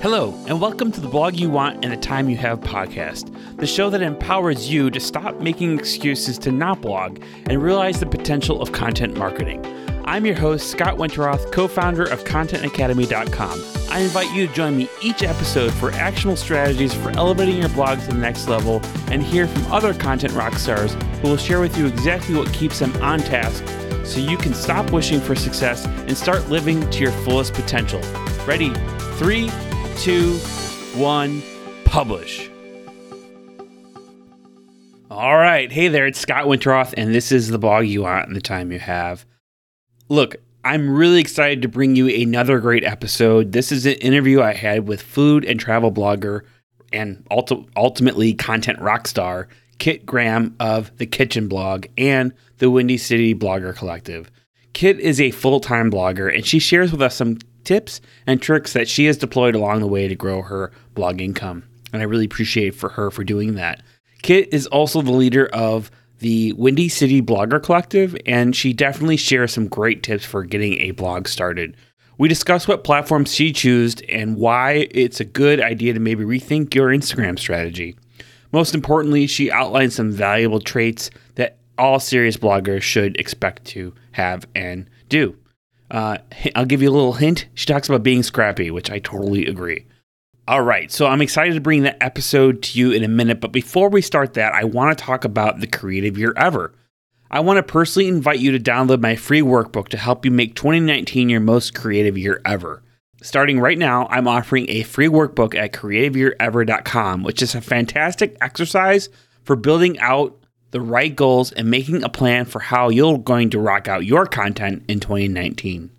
Hello, and welcome to the Blog You Want and the Time You Have podcast, the show that empowers you to stop making excuses to not blog and realize the potential of content marketing. I'm your host, Scott Winterroth, co founder of ContentAcademy.com. I invite you to join me each episode for actionable strategies for elevating your blog to the next level and hear from other content rock stars who will share with you exactly what keeps them on task so you can stop wishing for success and start living to your fullest potential. Ready? Three, two, one, publish. All right. Hey there, it's Scott Winterroth, and this is the blog you want and the time you have. Look, I'm really excited to bring you another great episode. This is an interview I had with food and travel blogger and ulti- ultimately content rock star Kit Graham of the Kittchen Blog and the Windy City Blogger Collective. Kit is a full time blogger and she shares with us some tips and tricks that she has deployed along the way to grow her blog income. And I really appreciate for her for doing that. Kit is also the leader of the Windy City Blogger Collective, and she definitely shares some great tips for getting a blog started. We discuss what platforms she chose and why it's a good idea to maybe rethink your Instagram strategy. Most importantly, she outlines some valuable traits that all serious bloggers should expect to have and do. Uh, I'll give you a little hint. She talks about being scrappy, which I totally agree. All right, so I'm excited to bring that episode to you in a minute, but before we start that, I want to talk about the creative year ever. I want to personally invite you to download my free workbook to help you make 2019 your most creative year ever. Starting right now, I'm offering a free workbook at creativeyearever.com, which is a fantastic exercise for building out the right goals and making a plan for how you're going to rock out your content in 2019.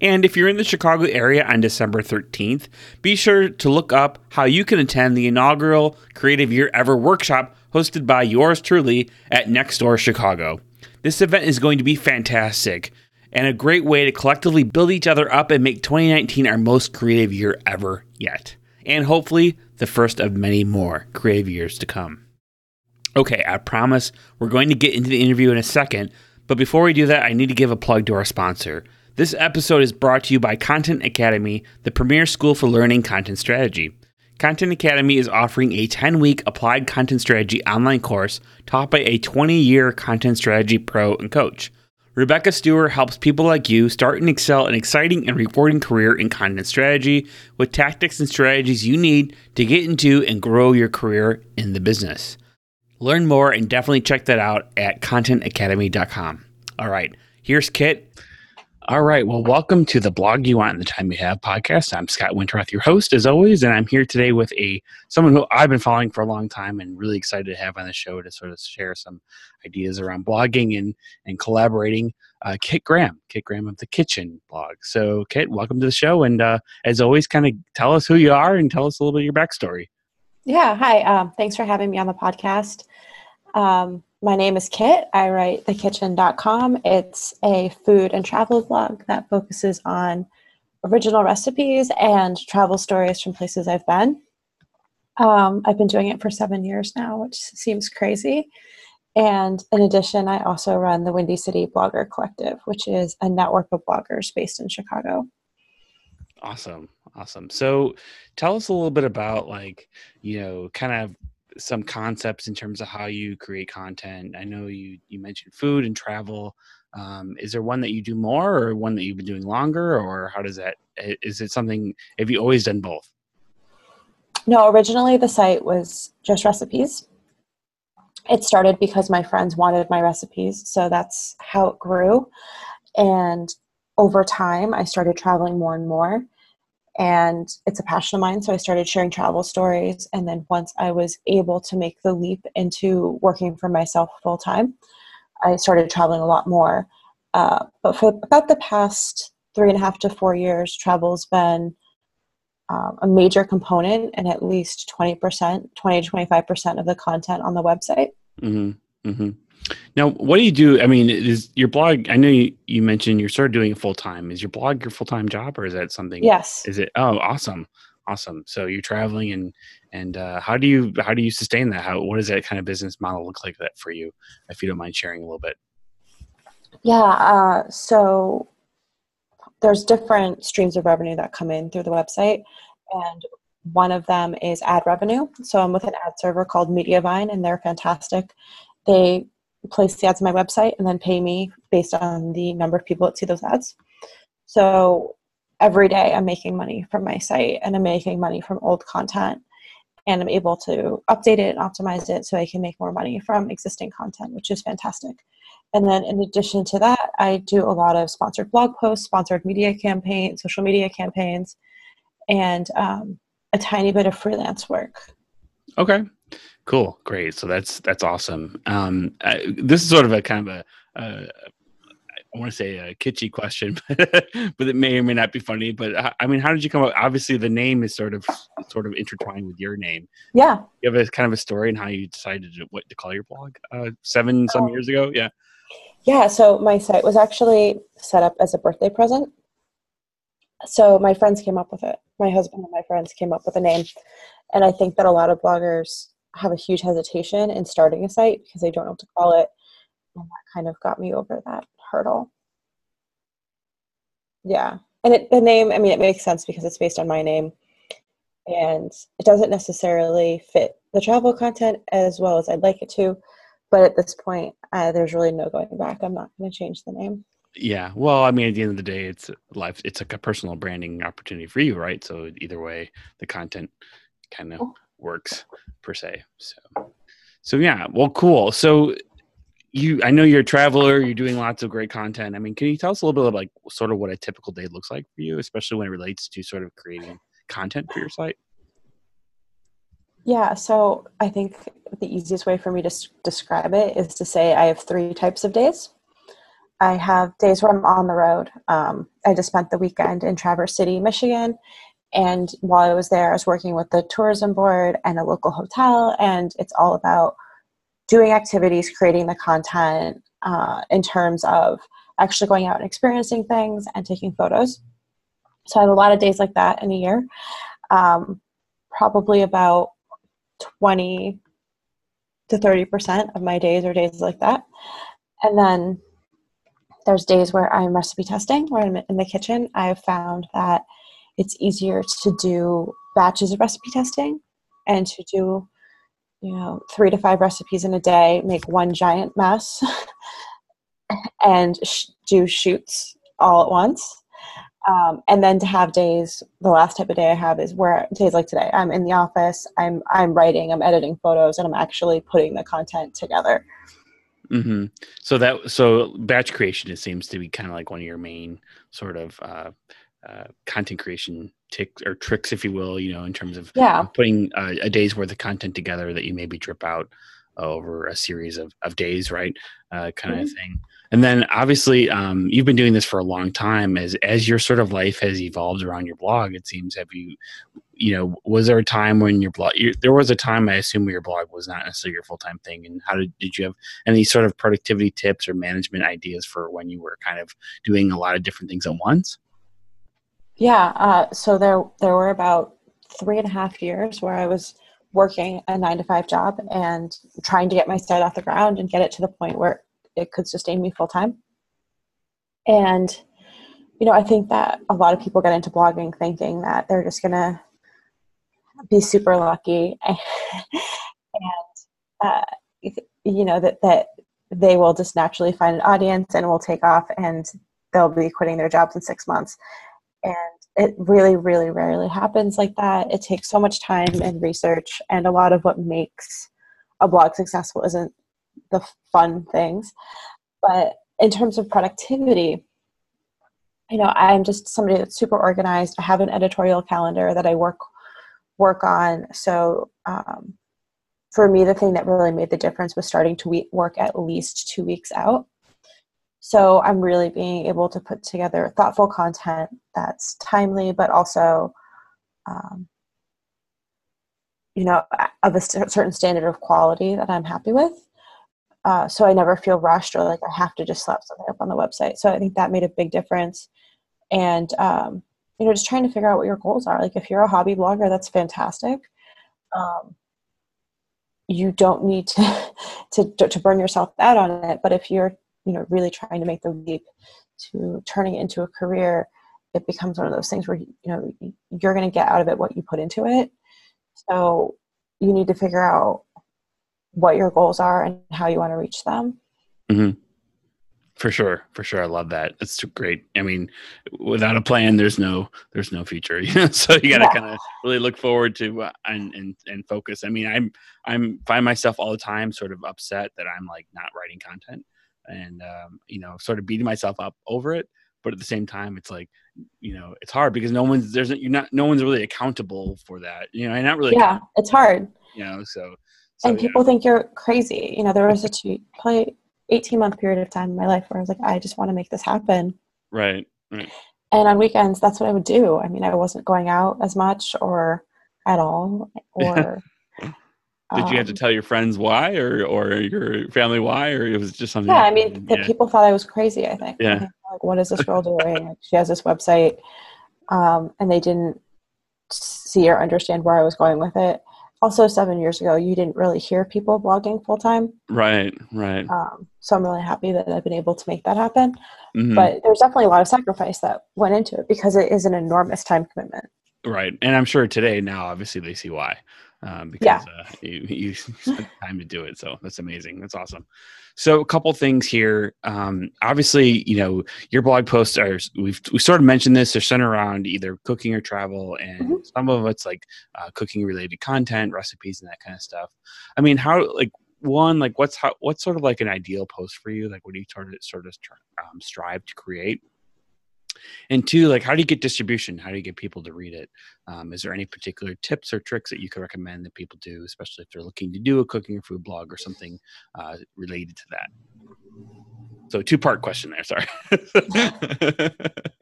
And if you're in the Chicago area on December 13th, be sure to look up how you can attend the inaugural Creative Year Ever workshop hosted by yours truly at Next Door Chicago. This event is going to be fantastic and a great way to collectively build each other up and make 2019 our most creative year ever yet. And hopefully, the first of many more creative years to come. Okay, I promise we're going to get into the interview in a second, but before we do that, I need to give a plug to our sponsor. This episode is brought to you by Content Academy, the premier school for learning content strategy. Content Academy is offering a 10 week applied content strategy online course taught by a 20 year content strategy pro and coach. Rebecca Stewart helps people like you start and excel an exciting and rewarding career in content strategy with tactics and strategies you need to get into and grow your career in the business. Learn more and definitely check that out at contentacademy.com. All right, here's Kit. All right, well, welcome to the blog you want and the time you have podcast. I'm Scott Winterroth, your host, as always, and I'm here today with a someone who I've been following for a long time and really excited to have on the show to sort of share some ideas around blogging and and collaborating. Uh, Kit Graham, Kit Graham of the Kittchen blog. So, Kit, welcome to the show, and uh, as always, kind of tell us who you are and tell us a little bit of your backstory. Yeah, hi. Um, thanks for having me on the podcast. Um, my name is Kit. I write thekittchen.com. It's a food and travel blog that focuses on original recipes and travel stories from places I've been. Um, I've been doing it for seven years now, which seems crazy. And in addition, I also run the Windy City Blogger Collective, which is a network of bloggers based in Chicago. Awesome. Awesome. So tell us a little bit about like, you know, kind of some concepts in terms of how you create content. I know you you mentioned food and travel. Um, is there one that you do more or one that you've been doing longer or how does that is it something have you always done both? No, originally the site was just recipes. It started because my friends wanted my recipes, so that's how it grew. And over time, I started traveling more and more and it's a passion of mine so i started sharing travel stories and then once i was able to make the leap into working for myself full time i started traveling a lot more uh, but for about the past three and a half to four years travel's been um, a major component and at least 20% 20 to 25% of the content on the website mm-hmm. Mm-hmm. Now, what do you do? I mean, is your blog? I know you, you mentioned you started doing it full time. Is your blog your full time job, or is that something? Yes. Is it? Oh, awesome, awesome. So you're traveling, and and uh, how do you how do you sustain that? How what does that kind of business model look like that for you? If you don't mind sharing a little bit. Yeah. Uh, so there's different streams of revenue that come in through the website, and one of them is ad revenue. So I'm with an ad server called Mediavine, and they're fantastic. They place the ads on my website and then pay me based on the number of people that see those ads. So every day I'm making money from my site and I'm making money from old content and I'm able to update it and optimize it so I can make more money from existing content, which is fantastic. And then in addition to that, I do a lot of sponsored blog posts, sponsored media campaigns, social media campaigns, and um, a tiny bit of freelance work. Okay, cool, great. So that's that's awesome. Um, I, this is sort of a kind of a, a I want to say a kitschy question, but, but it may or may not be funny. But I mean, how did you come up? Obviously, the name is sort of sort of intertwined with your name. Yeah. You have a kind of a story and how you decided to, what to call your blog uh, seven some um, years ago. Yeah. Yeah. So my site was actually set up as a birthday present. So my friends came up with it. My husband and my friends came up with a name, and I think that a lot of bloggers have a huge hesitation in starting a site because they don't know what to call it, and that kind of got me over that hurdle. Yeah. And it, the name, I mean, it makes sense because it's based on my name. And it doesn't necessarily fit the travel content as well as I'd like it to. But at this point, uh, there's really no going back. I'm not going to change the name. Yeah. Well, I mean, at the end of the day, it's life. It's like a personal branding opportunity for you, right? So either way, the content kind of oh. Works per se. So, so yeah. Well, cool. So you i know you're a traveler you're doing lots of great content i mean can you tell us a little bit of like sort of what a typical day looks like for you especially when it relates to sort of creating content for your site yeah so i think the easiest way for me to describe it is to say i have three types of days i have days where i'm on the road um, i just spent the weekend in traverse city michigan and while i was there i was working with the tourism board and a local hotel and it's all about doing activities, creating the content uh, in terms of actually going out and experiencing things and taking photos. So I have a lot of days like that in a year. Um, probably about 20 to 30% of my days are days like that. And then there's days where I'm recipe testing, where I'm in the kitchen. I've found that it's easier to do batches of recipe testing and to do you know three to five recipes in a day make one giant mess and sh- do shoots all at once um, and then to have days the last type of day i have is where days like today i'm in the office i'm i'm writing i'm editing photos and i'm actually putting the content together mm-hmm. so that so batch creation it seems to be kind of like one of your main sort of uh, uh, content creation ticks or tricks, if you will, you know, in terms of yeah. putting uh, a day's worth of content together that you maybe drip out over a series of, of days, right? Uh, kind mm-hmm. of thing. And then obviously, um, you've been doing this for a long time. As as your sort of life has evolved around your blog, it seems. Have you, you know, was there a time when your blog? You, there was a time, I assume, where your blog was not necessarily your full time thing. And how did did you have any sort of productivity tips or management ideas for when you were kind of doing a lot of different things at once? Yeah, uh, so there there were about three and a half years where I was working a nine to five job and trying to get my site off the ground and get it to the point where it could sustain me full time. And you know, I think that a lot of people get into blogging thinking that they're just gonna be super lucky and uh, you know that that they will just naturally find an audience and will take off and they'll be quitting their jobs in six months and it really really rarely happens like that. It takes so much time and research and a lot of what makes a blog successful isn't the fun things. But in terms of productivity you know i'm just somebody that's super organized. I have an editorial calendar that i work work on. So um, for me the thing that really made the difference was starting to work at least two weeks out so I'm really being able to put together thoughtful content that's timely, but also, um, you know, of a certain standard of quality that I'm happy with. Uh, so I never feel rushed or like I have to just slap something up on the website. So I think that made a big difference. And um, you know, just trying to figure out what your goals are. Like if you're a hobby blogger, that's fantastic. Um, you don't need to, to to burn yourself out on it. But if you're you know really trying to make the leap to turning it into a career it becomes one of those things where you know you're going to get out of it what you put into it so you need to figure out what your goals are and how you want to reach them mm-hmm. For sure, for sure. I love that. It's great. I mean, without a plan, there's no there's no future. So you got to yeah. kind of really look forward to uh, and and and focus. I mean, I'm I'm find myself all the time sort of upset that I'm like not writing content, and um, you know, sort of beating myself up over it. But at the same time, it's like you know, it's hard because no one's there's you're not no one's really accountable for that. You know, and not really. Yeah, it's hard. You know, so. so and people yeah. think you're crazy. You know, there was a tweet play 18 month period of time in my life where I was like, I just want to make this happen. Right. Right. And on weekends, that's what I would do. I mean, I wasn't going out as much or at all. Or did um, you have to um, tell your friends why, or or your family why, or it was just something? Yeah, I mean, the yeah. people thought I was crazy. I think. Yeah. like, what is this girl doing? She has this website, um, and they didn't see or understand where I was going with it also seven years ago you didn't really hear people blogging full time right right um, so i'm really happy that i've been able to make that happen mm-hmm. but there's definitely a lot of sacrifice that went into it because it is an enormous time commitment right and i'm sure today now obviously they see why um, because yeah. uh, you, you spent time to do it so that's amazing that's awesome so a couple things here. Um, obviously, you know your blog posts are we've we sort of mentioned this. They're centered around either cooking or travel, and mm-hmm. some of it's like uh, cooking related content, recipes, and that kind of stuff. I mean, how like one like what's how what's sort of like an ideal post for you? Like, what do you sort of sort of um, strive to create? And two like how do you get distribution how do you get people to read it? Um, is there any particular tips or tricks that you could recommend that people do especially if they're looking to do a cooking or food blog or something uh, related to that so two part question there sorry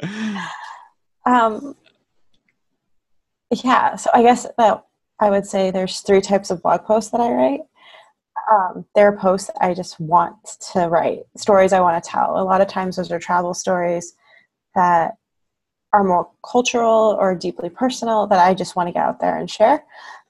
um, yeah so i guess that i would say there's three types of blog posts that i write um, there are posts I just want to write, stories I want to tell. A lot of times those are travel stories that are more cultural or deeply personal that I just want to get out there and share.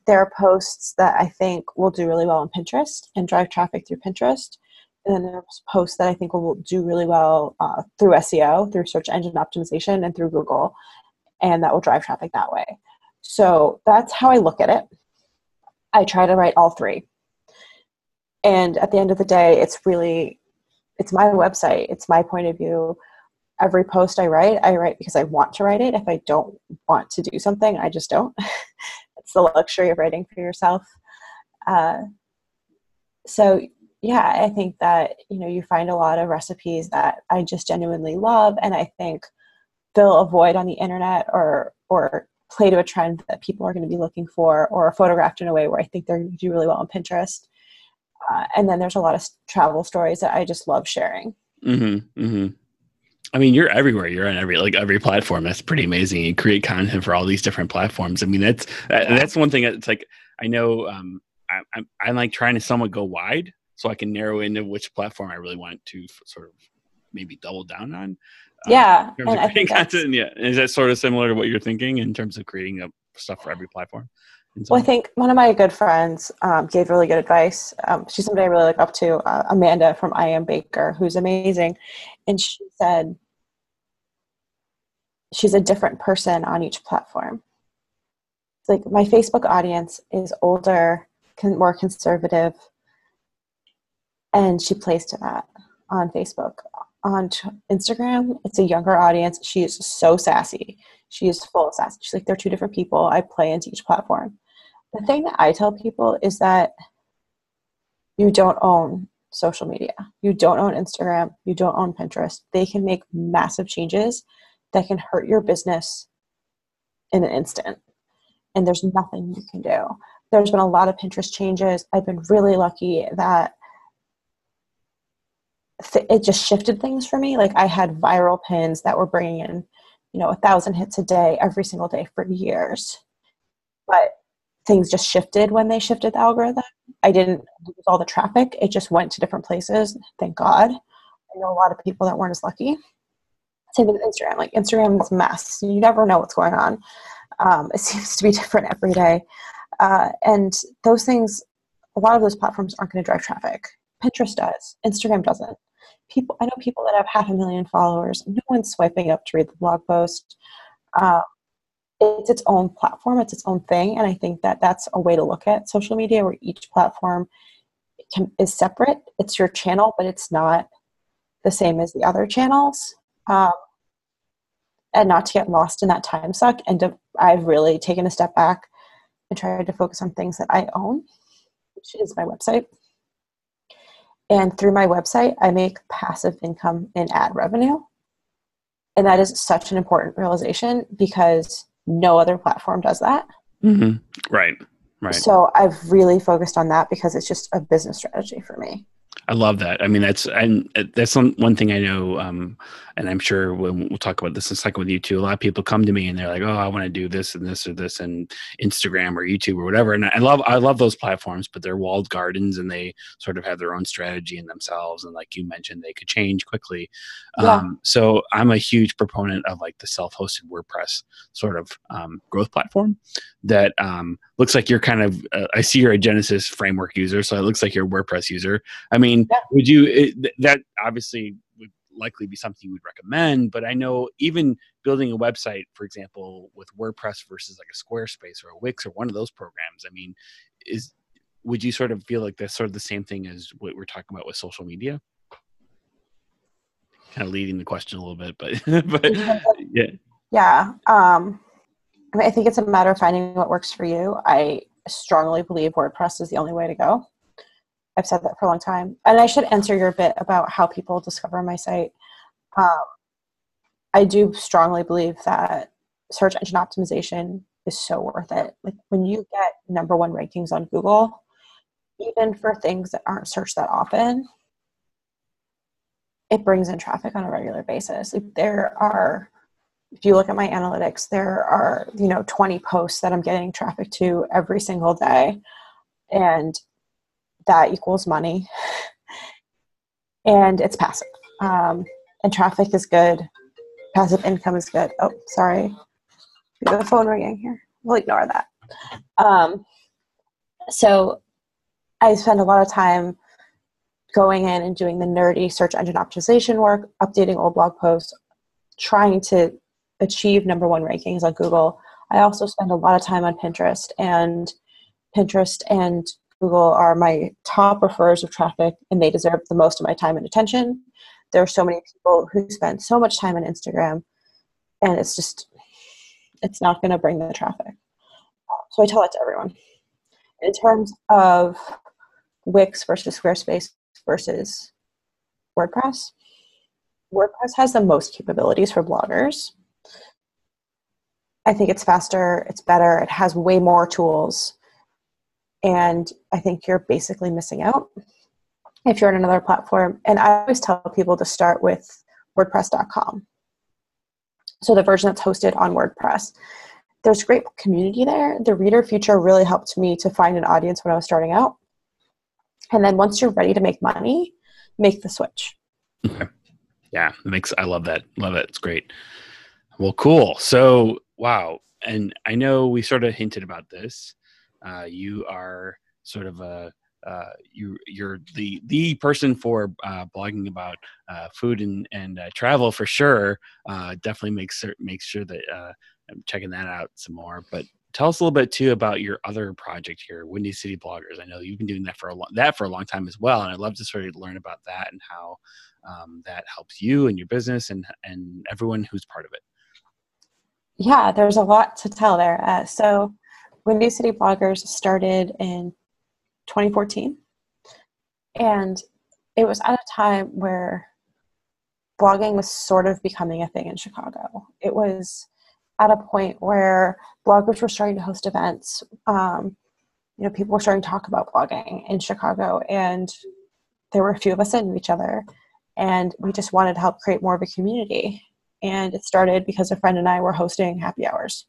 There are posts that I think will do really well on Pinterest and drive traffic through Pinterest. And then there's posts that I think will do really well uh, through SEO, through search engine optimization, and through Google, and that will drive traffic that way. So that's how I look at it. I try to write all three. And at the end of the day, it's really it's my website, it's my point of view every post I write, I write because I want to write it. If I don't want to do something, I just don't. it's the luxury of writing for yourself. Uh, so yeah, I think that you know you find a lot of recipes that I just genuinely love, and I think they'll avoid on the internet or or play to a trend that people are going to be looking for, or photographed in a way where I think they're going to do really well on Pinterest. Uh, and then there's a lot of travel stories that I just love sharing. Mm-hmm, mm-hmm. I mean, you're everywhere. You're on every like every platform. That's pretty amazing. You create content for all these different platforms. I mean, that's that, that's one thing. It's like I know um, I, I'm I'm like trying to somewhat go wide so I can narrow into which platform I really want to f- sort of maybe double down on. Uh, yeah, in terms of creating content. Yeah, is that sort of similar to what you're thinking in terms of creating a, stuff for every platform? Well, I think one of my good friends um, gave really good advice. Um, she's somebody I really look up to, uh, Amanda from I Am Baker, who's amazing. And she said, she's a different person on each platform. It's like my Facebook audience is older, more conservative, and she plays to that on Facebook. On Instagram, it's a younger audience. She is so sassy. She is full of sass. She's like, they're two different people. I play into each platform. The thing that I tell people is that you don't own social media. You don't own Instagram. You don't own Pinterest. They can make massive changes that can hurt your business in an instant. And there's nothing you can do. There's been a lot of Pinterest changes. I've been really lucky that it just shifted things for me. Like I had viral pins that were bringing in, you know, a thousand hits a day every single day for years. But things just shifted when they shifted the algorithm. I didn't lose all the traffic. It just went to different places. Thank God. I know a lot of people that weren't as lucky. Same with Instagram. Like Instagram is a mess. You never know what's going on. Um, it seems to be different every day. Uh, and those things, a lot of those platforms aren't going to drive traffic. Pinterest does. Instagram doesn't. People, I know people that have half a million followers. No one's swiping up to read the blog post. uh, it's its own platform, it's its own thing, and I think that that's a way to look at social media where each platform can, is separate. It's your channel, but it's not the same as the other channels. Um, and not to get lost in that time suck. And to, I've really taken a step back and tried to focus on things that I own, which is my website. And through my website, I make passive income in ad revenue. And that is such an important realization because no other platform does that. Mm-hmm. Right. Right. So I've really focused on that because it's just a business strategy for me. I love that. I mean, that's and that's one, one thing I know, um, and I'm sure when we'll talk about this in a second with you too. A lot of people come to me and they're like, "Oh, I want to do this and this or this and Instagram or YouTube or whatever." And I love I love those platforms, but they're walled gardens and they sort of have their own strategy in themselves. And like you mentioned, they could change quickly. Yeah. Um, so I'm a huge proponent of like the self-hosted WordPress sort of um, growth platform that um, looks like you're kind of. Uh, I see you're a Genesis framework user, so it looks like you're a WordPress user. I mean, yeah. would you? It, that obviously would likely be something you would recommend, but I know even building a website, for example, with WordPress versus like a Squarespace or a Wix or one of those programs. I mean, is would you sort of feel like that's sort of the same thing as what we're talking about with social media? Kind of leading the question a little bit, but but yeah. Yeah. Um, I, think it's a matter of finding what works for you. I strongly believe WordPress is the only way to go. I've said that for a long time. And I should answer your bit about how people discover my site. Um, I do strongly believe that search engine optimization is so worth it. Like when you get number one rankings on Google, even for things that aren't searched that often, it brings in traffic on a regular basis. Like there are, if you look at my analytics, there are, you know, 20 posts that I'm getting traffic to every single day. And that equals money. And it's passive um, and traffic is good. Passive income is good. Oh sorry. We have a phone ringing here. We'll ignore that. Um, so i spend a lot of time going in and doing the nerdy search engine optimization work updating old blog posts trying to achieve number one rankings on google i also spend a lot of time on pinterest and pinterest and Google are my top referrers of traffic and they deserve the most of my time and attention. There are so many people who spend so much time on Instagram and it's just, it's not going to bring the traffic. So I tell that to everyone. In terms of Wix versus Squarespace versus WordPress, WordPress has the most capabilities for bloggers. I think it's faster, it's better, it has way more tools and I think you're basically missing out if you're on another platform. And I always tell people to start with WordPress.com. So the version that's hosted on WordPress. There's great community there. The reader feature really helped me to find an audience when I was starting out. And then once you're ready to make money, make the switch. Okay. Yeah, makes I love that. Love it. It's great. Well, cool. So, wow. And I know we sort of hinted about this, uh, you are sort of a uh, you you're the the person for uh, blogging about uh, food and and uh, travel for sure. Uh, definitely makes makes sure that uh, I'm checking that out some more. But tell us a little bit too about your other project here, Windy City Bloggers. I know you've been doing that for a long, that for a long time as well, and I'd love to sort of learn about that and how um, that helps you and your business and and everyone who's part of it. Yeah, there's a lot to tell there. so Windy City Bloggers started in 2014. And it was at a time where blogging was sort of becoming a thing in Chicago. It was at a point where bloggers were starting to host events. Um, you know, people were starting to talk about blogging in Chicago, and there were a few of us in each other, and we just wanted to help create more of a community. And it started because a friend and I were hosting happy hours.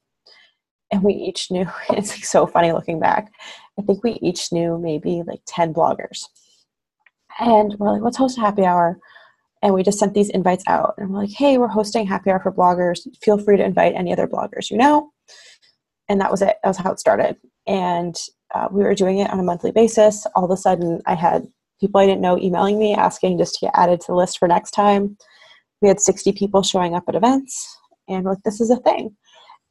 And we each knew it's like so funny looking back i think we each knew maybe like 10 bloggers. And we're like let's host a happy hour. And we just sent these invites out. And we're like hey we're hosting happy hour for bloggers. Feel free to invite any other bloggers you know. And that was it. That was how it started. And uh, we were doing it on a monthly basis. All of a sudden i had people i didn't know emailing me asking just to get added to the list for next time we had 60 people showing up at events and like this is a thing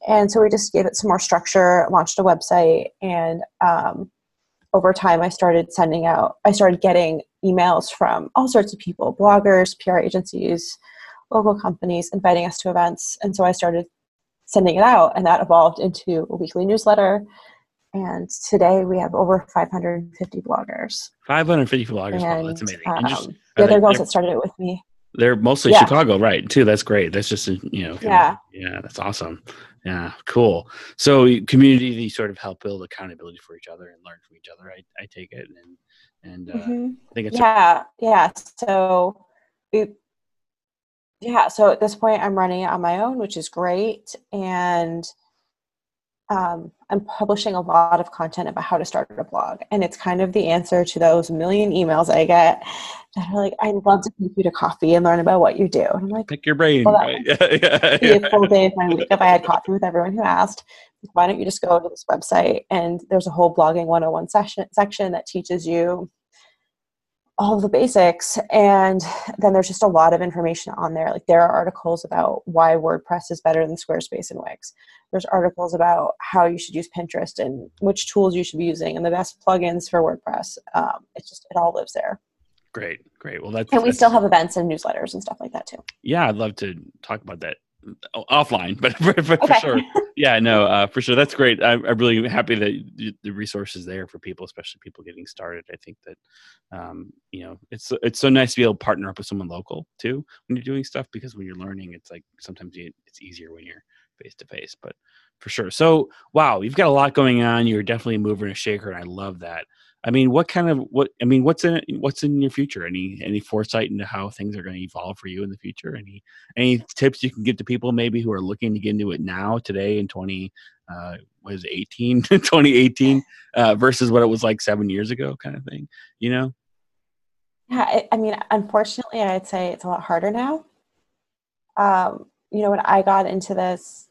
and so we just gave it some more structure, launched a website, and um, over time I started sending out, I started getting emails from all sorts of people bloggers, PR agencies, local companies inviting us to events. And so I started sending it out, and that evolved into a weekly newsletter. And today we have over 550 bloggers. 550 bloggers. And, wow, that's amazing. Um, just, the other girls that started it with me. They're mostly yeah. Chicago, right? Too. That's great. That's just you know. Yeah. Of, yeah, that's awesome. Yeah, cool. So community, sort of help build accountability for each other and learn from each other. I, I take it, and and uh, mm-hmm. I think it's yeah, a- yeah. So we yeah, so at this point, I'm running it on my own, which is great. And um, I'm publishing a lot of content about how to start a blog. And it's kind of the answer to those million emails I get that are like, I'd love to take you to coffee and learn about what you do. And I'm like, pick your brain. Well, right? yeah, yeah, yeah. a full day of my week if I had coffee with everyone who asked. Why don't you just go to this website? And there's a whole blogging 101 session, section that teaches you all the basics and then there's just a lot of information on there. Like there are articles about why wordpress is better than squarespace and wix. There's articles about how you should use pinterest and which tools you should be using and the best plugins for wordpress. Um, it's just it all lives there. Great great. Well that's and we that's, still have events and newsletters and stuff like that too. Yeah i'd love to talk about that offline, but for, for, okay. for sure. Yeah, no, uh, for sure. That's great. I'm, I'm really happy that the resources there for people, especially people getting started. I think that, um, you know, it's it's so nice to be able to partner up with someone local too when you're doing stuff because when you're learning, it's like sometimes it's easier when you're face to face. But for sure. So wow, you've got a lot going on. You're definitely a mover and a shaker, and I love that. I mean, what kind of what? I mean, what's in what's in your future? Any any foresight into how things are going to evolve for you in the future? Any any tips you can give to people maybe who are looking to get into it now, today in twenty uh, was 18, 2018 uh, versus what it was like seven years ago, kind of thing. You know? Yeah, I mean, unfortunately, I'd say it's a lot harder now. Um, you know, when I got into this,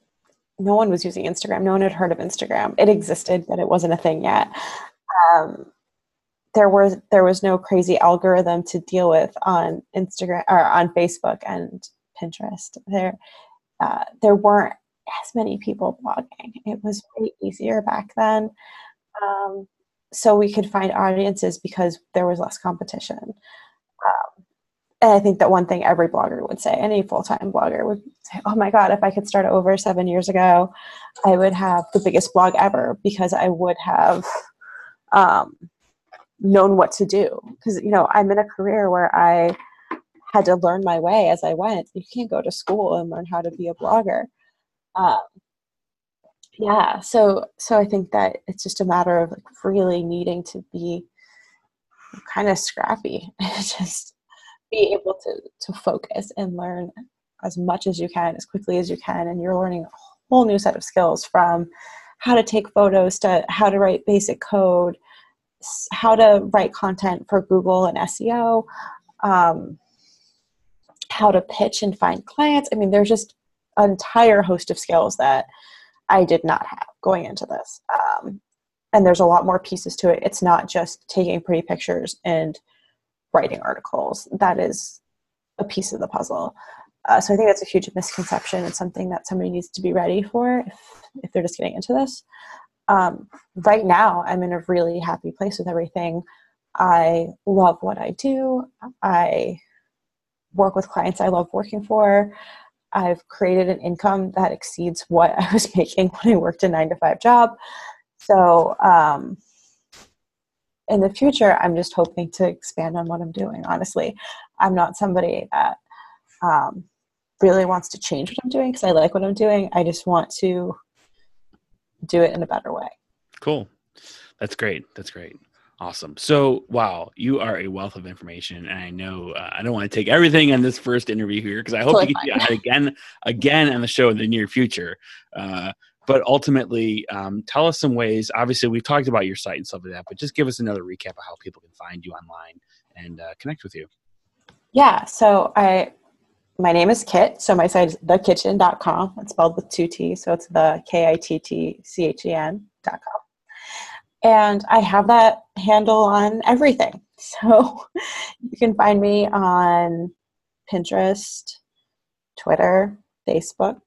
no one was using Instagram. No one had heard of Instagram. It existed, but it wasn't a thing yet. Um, there was there was no crazy algorithm to deal with on Instagram or on Facebook and Pinterest. There uh, there weren't as many people blogging. It was way easier back then. Um, so we could find audiences because there was less competition. Um, and I think that one thing every blogger would say, any full time blogger would say, oh my God, if I could start over seven years ago, I would have the biggest blog ever because I would have um, known what to do. Because you know i'm in a career where i had to learn my way as i went. You can't go to school and learn how to be a blogger. Um, yeah so so i think that it's just a matter of like really needing to be kind of scrappy just be able to to focus and learn as much as you can as quickly as you can. And you're learning a whole new set of skills from how to take photos to how to write basic code how to write content for Google and SEO, um, how to pitch and find clients. I mean, there's just an entire host of skills that I did not have going into this. Um, and there's a lot more pieces to it. It's not just taking pretty pictures and writing articles. That is a piece of the puzzle. Uh, so I think that's a huge misconception. It's something that somebody needs to be ready for if, if they're just getting into this um, right now i'm in a really happy place with everything. I love what i do. I work with clients i love working for. I've created an income that exceeds what i was making when i worked a nine to five job. So um, in the future i'm just hoping to expand on what i'm doing honestly. I'm not somebody that um, really wants to change what i'm doing because i like what i'm doing. I just want to do it in a better way. Cool. That's great. That's great. Awesome. So, wow, you are a wealth of information, and I know uh, I don't want to take everything on this first interview here because I hope totally to get you again, again on the show in the near future. Uh, but ultimately, um, tell us some ways. Obviously, we've talked about your site and stuff like that, but just give us another recap of how people can find you online and uh, connect with you. Yeah. So I my name is Kit. So my site is thekittchen.com. It's spelled with two T. So it's the K I T T C H E N.com. And I have that handle on everything. So you can find me on Pinterest, Twitter, Facebook,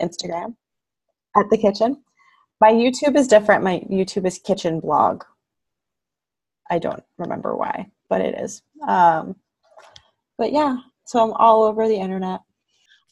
Instagram. at the kittchen. My YouTube is different. My YouTube is kittchen blog. I don't remember why, but it is. Um, but yeah, so I'm all over the internet.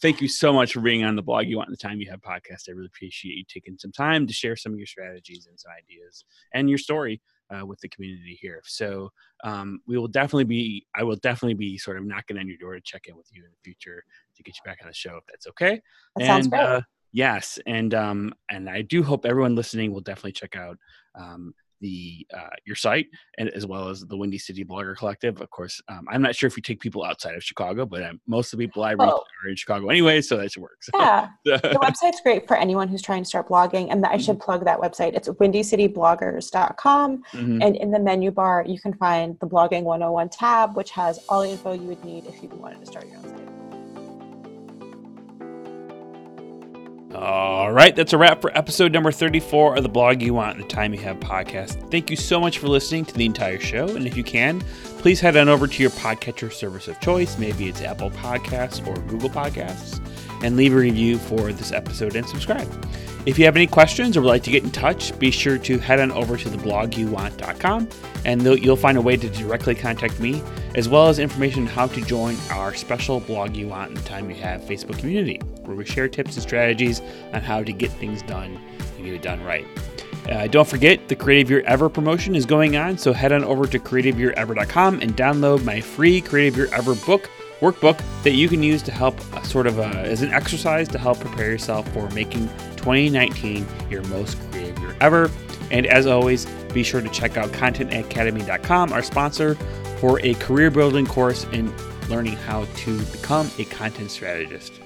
Thank you so much for being on the blog you want the time you have podcast. I really appreciate you taking some time to share some of your strategies and some ideas and your story uh, with the community here. So um, we will definitely be, I will definitely be sort of knocking on your door to check in with you in the future to get you back on the show if that's okay. That sounds and. Uh, yes, and um, and I do hope everyone listening will definitely check out um, the uh, your site and as well as the Windy City Blogger Collective. Of course, um, I'm not sure if you take people outside of Chicago, but um, most of the people I reach Oh. are in Chicago anyway, so that should work. So, Yeah, the website's great for anyone who's trying to start blogging. And I should plug that website. It's windycitybloggers.com. Mhm. And in the menu bar, you can find the Blogging 101 tab, which has all the info you would need if you wanted to start your own site. All right, that's a wrap for episode number 34 of the blog you want and the time you have podcast. Thank you so much for listening to the entire show. And if you can, please head on over to your podcatcher service of choice. Maybe it's Apple Podcasts or Google Podcasts, and leave a review for this episode and subscribe. If you have any questions or would like to get in touch, be sure to head on over to theblogyouwant.com and you'll- you'll find a way to directly contact me, as well as information on how to join our special Blog You Want in the Time You Have Facebook community, where we share tips and strategies on how to get things done and get it done right. Uh, don't forget, the Creative Year Ever promotion is going on, so head on over to creativeyearever.com and download my free Creative Year Ever book workbook that you can use to help uh, sort of uh, as an exercise to help prepare yourself for making 2019 your most creative year ever. And as always, be sure to check out contentacademy.com, our sponsor, for a career building course in learning how to become a content strategist.